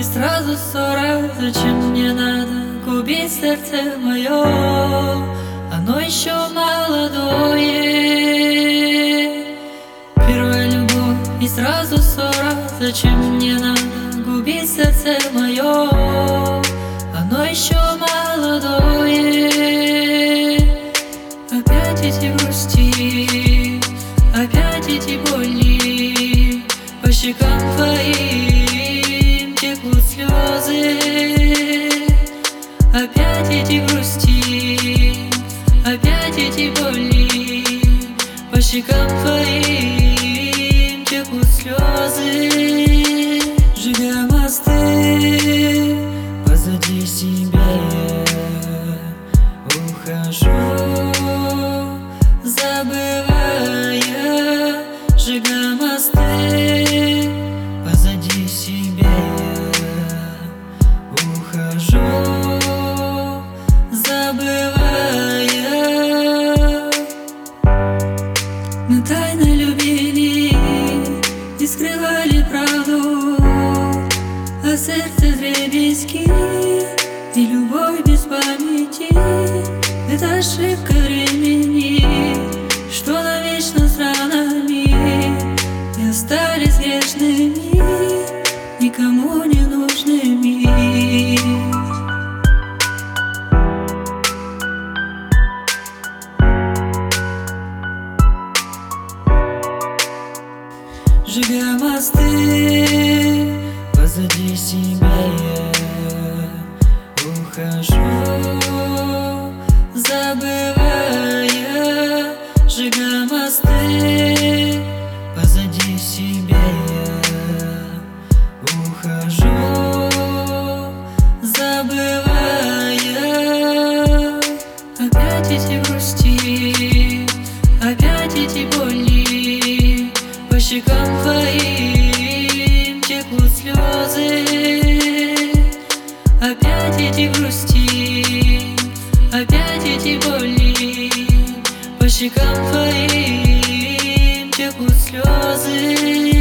И сразу ссора, зачем мне надо губить сердце мое Оно еще молодое. Первая любовь и сразу ссора, зачем мне надо губить сердце мое Оно еще молодое. Опять эти грусти. По щекам тайно любили И скрывали правду. А сердце дребезги И любовь без памяти Это ошибка времени Что навечно с ранами. И остались грешными Никому не нужными Сжигая мосты Позади себя я ухожу Забывая Сжигая мосты Позади себя я ухожу Забывая слезы Опять эти грусти Опять эти боли. По щекам твоим текут слезы